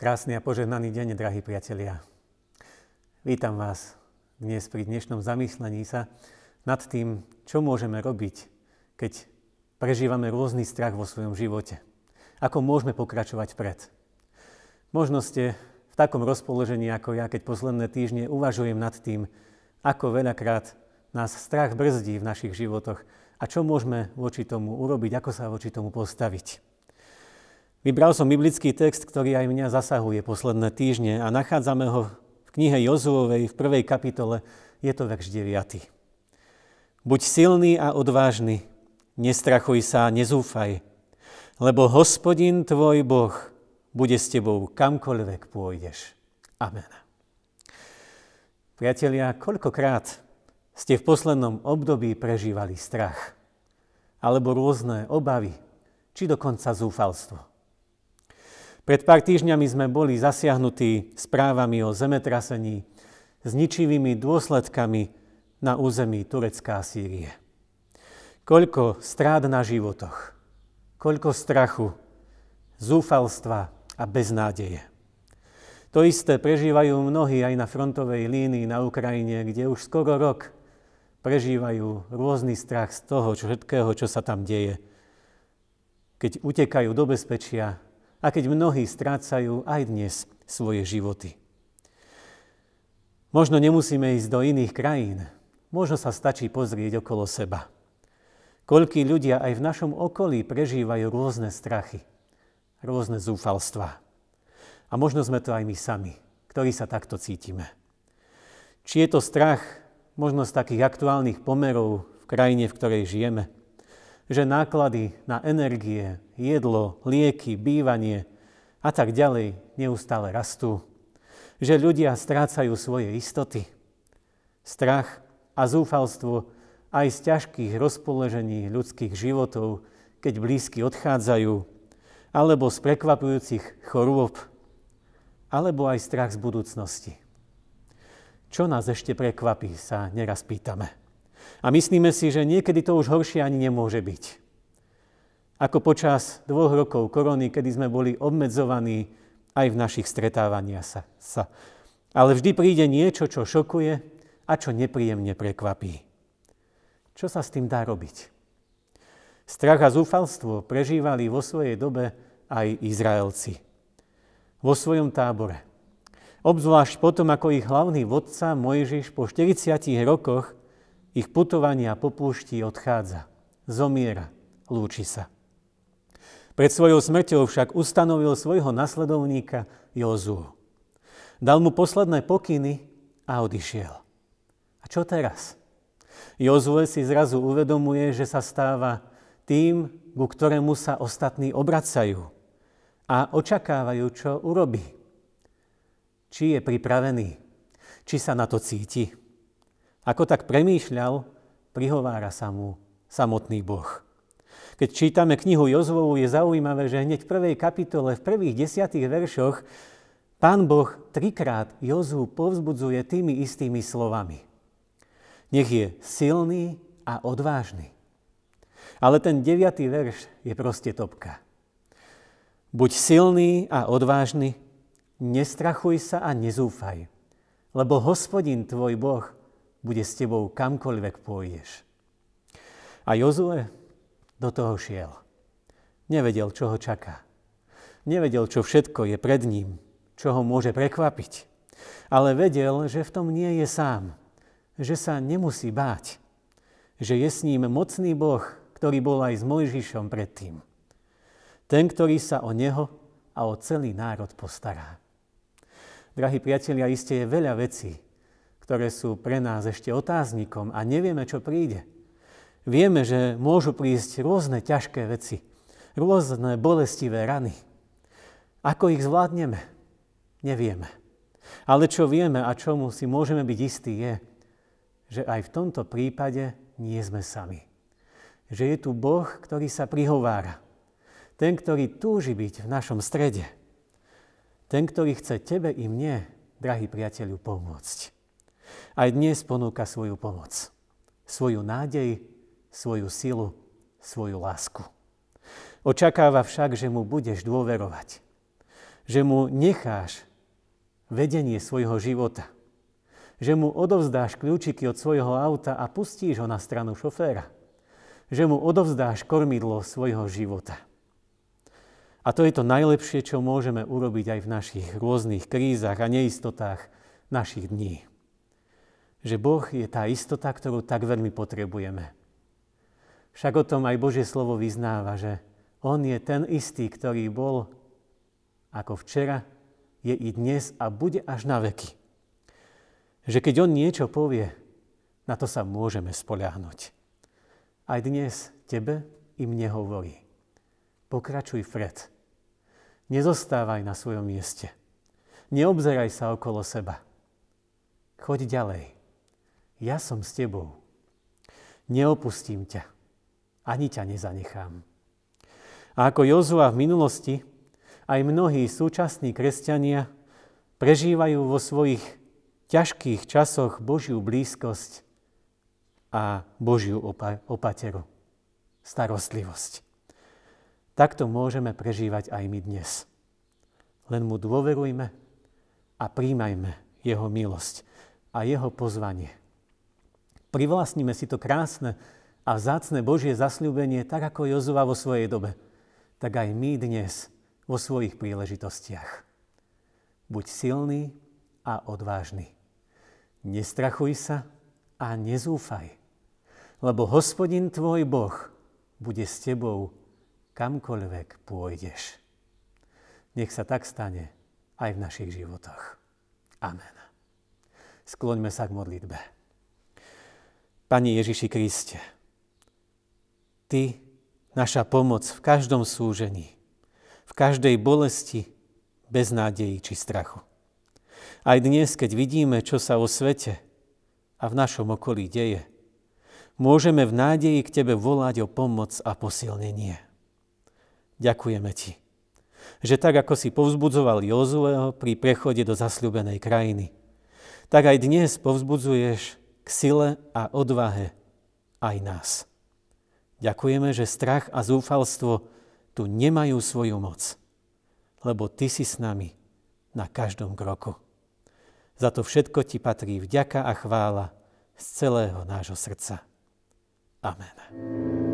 Krásny a požehnaný deň, drahí priatelia. Vítam vás dnes pri dnešnom zamyslení sa nad tým, čo môžeme robiť, keď prežívame rôzny strach vo svojom živote. Ako môžeme pokračovať vpred. Možno ste v takom rozpoložení ako ja, keď posledné týždne uvažujem nad tým, ako veľakrát nás strach brzdí v našich životoch a čo môžeme voči tomu urobiť, ako sa voči tomu postaviť. Vybral som biblický text, ktorý aj mňa zasahuje posledné týždne a nachádzame ho v knihe Jozuovej v prvej kapitole, je to verš 9. Buď silný a odvážny, nestrachuj sa nezúfaj, lebo hospodin tvoj Boh bude s tebou kamkoľvek pôjdeš. Amen. Priatelia, koľkokrát ste v poslednom období prežívali strach, alebo rôzne obavy, či dokonca zúfalstvo. Pred pár týždňami sme boli zasiahnutí správami o zemetrasení s ničivými dôsledkami na území Turecka a Sýrie. Koľko strát na životoch, koľko strachu, zúfalstva a beznádeje. To isté prežívajú mnohí aj na frontovej línii na Ukrajine, kde už skoro rok prežívajú rôzny strach z toho všetkého, čo sa tam deje. Keď utekajú do bezpečia, a keď mnohí strácajú aj dnes svoje životy. Možno nemusíme ísť do iných krajín, možno sa stačí pozrieť okolo seba. Koľkí ľudia aj v našom okolí prežívajú rôzne strachy, rôzne zúfalstvá. A možno sme to aj my sami, ktorí sa takto cítime. Či je to strach možno z takých aktuálnych pomerov v krajine, v ktorej žijeme – že náklady na energie, jedlo, lieky, bývanie a tak ďalej neustále rastú. Že ľudia strácajú svoje istoty. Strach a zúfalstvo aj z ťažkých rozpoložení ľudských životov, keď blízky odchádzajú, alebo z prekvapujúcich chorôb, alebo aj strach z budúcnosti. Čo nás ešte prekvapí, sa neraz pýtame. A myslíme si, že niekedy to už horšie ani nemôže byť. Ako počas dvoch rokov korony, kedy sme boli obmedzovaní aj v našich stretávaniach sa. sa. Ale vždy príde niečo, čo šokuje a čo nepríjemne prekvapí. Čo sa s tým dá robiť? Strach a zúfalstvo prežívali vo svojej dobe aj Izraelci. Vo svojom tábore. Obzvlášť potom, ako ich hlavný vodca Mojžiš po 40 rokoch ich putovania po púšti odchádza, zomiera, lúči sa. Pred svojou smrťou však ustanovil svojho nasledovníka Jozú. Dal mu posledné pokyny a odišiel. A čo teraz? Jozue si zrazu uvedomuje, že sa stáva tým, ku ktorému sa ostatní obracajú a očakávajú, čo urobí. Či je pripravený, či sa na to cíti. Ako tak premýšľal, prihovára sa mu samotný Boh. Keď čítame knihu Jozvovu, je zaujímavé, že hneď v prvej kapitole, v prvých desiatých veršoch, pán Boh trikrát Jozu povzbudzuje tými istými slovami. Nech je silný a odvážny. Ale ten deviatý verš je proste topka. Buď silný a odvážny, nestrachuj sa a nezúfaj, lebo hospodin tvoj Boh bude s tebou kamkoľvek pôjdeš. A Jozue do toho šiel. Nevedel, čo ho čaká. Nevedel, čo všetko je pred ním, čo ho môže prekvapiť. Ale vedel, že v tom nie je sám. Že sa nemusí báť. Že je s ním mocný Boh, ktorý bol aj s Mojžišom predtým. Ten, ktorý sa o neho a o celý národ postará. Drahí priatelia, iste je veľa vecí, ktoré sú pre nás ešte otáznikom a nevieme, čo príde. Vieme, že môžu prísť rôzne ťažké veci, rôzne bolestivé rany. Ako ich zvládneme? Nevieme. Ale čo vieme a čomu si môžeme byť istí je, že aj v tomto prípade nie sme sami. Že je tu Boh, ktorý sa prihovára. Ten, ktorý túži byť v našom strede. Ten, ktorý chce tebe i mne, drahý priateľu, pomôcť aj dnes ponúka svoju pomoc, svoju nádej, svoju silu, svoju lásku. Očakáva však, že mu budeš dôverovať. že mu necháš vedenie svojho života. Že mu odovzdáš kľúčiky od svojho auta a pustíš ho na stranu šoféra. Že mu odovzdáš kormidlo svojho života. A to je to najlepšie, čo môžeme urobiť aj v našich rôznych krízach a neistotách našich dní. Že Boh je tá istota, ktorú tak veľmi potrebujeme. Však o tom aj Božie slovo vyznáva, že On je ten istý, ktorý bol ako včera, je i dnes a bude až na veky. Že keď On niečo povie, na to sa môžeme spoľahnúť. Aj dnes tebe i mne hovorí. Pokračuj vpred. Nezostávaj na svojom mieste. Neobzeraj sa okolo seba. Choď ďalej. Ja som s tebou. Neopustím ťa. Ani ťa nezanechám. A ako Jozua v minulosti, aj mnohí súčasní kresťania prežívajú vo svojich ťažkých časoch Božiu blízkosť a Božiu opa- opateru, starostlivosť. Takto môžeme prežívať aj my dnes. Len mu dôverujme a príjmajme jeho milosť a jeho pozvanie. Privlastníme si to krásne a vzácne Božie zasľúbenie, tak ako Jozua vo svojej dobe, tak aj my dnes vo svojich príležitostiach. Buď silný a odvážny. Nestrachuj sa a nezúfaj, lebo hospodin tvoj Boh bude s tebou kamkoľvek pôjdeš. Nech sa tak stane aj v našich životoch. Amen. Skloňme sa k modlitbe. Pani Ježiši Kriste, Ty, naša pomoc v každom súžení, v každej bolesti, beznádeji či strachu. Aj dnes, keď vidíme, čo sa o svete a v našom okolí deje, môžeme v nádeji k Tebe volať o pomoc a posilnenie. Ďakujeme Ti, že tak, ako si povzbudzoval Jozueho pri prechode do zasľubenej krajiny, tak aj dnes povzbudzuješ sile a odvahe aj nás. Ďakujeme, že strach a zúfalstvo tu nemajú svoju moc, lebo Ty si s nami na každom kroku. Za to všetko Ti patrí vďaka a chvála z celého nášho srdca. Amen.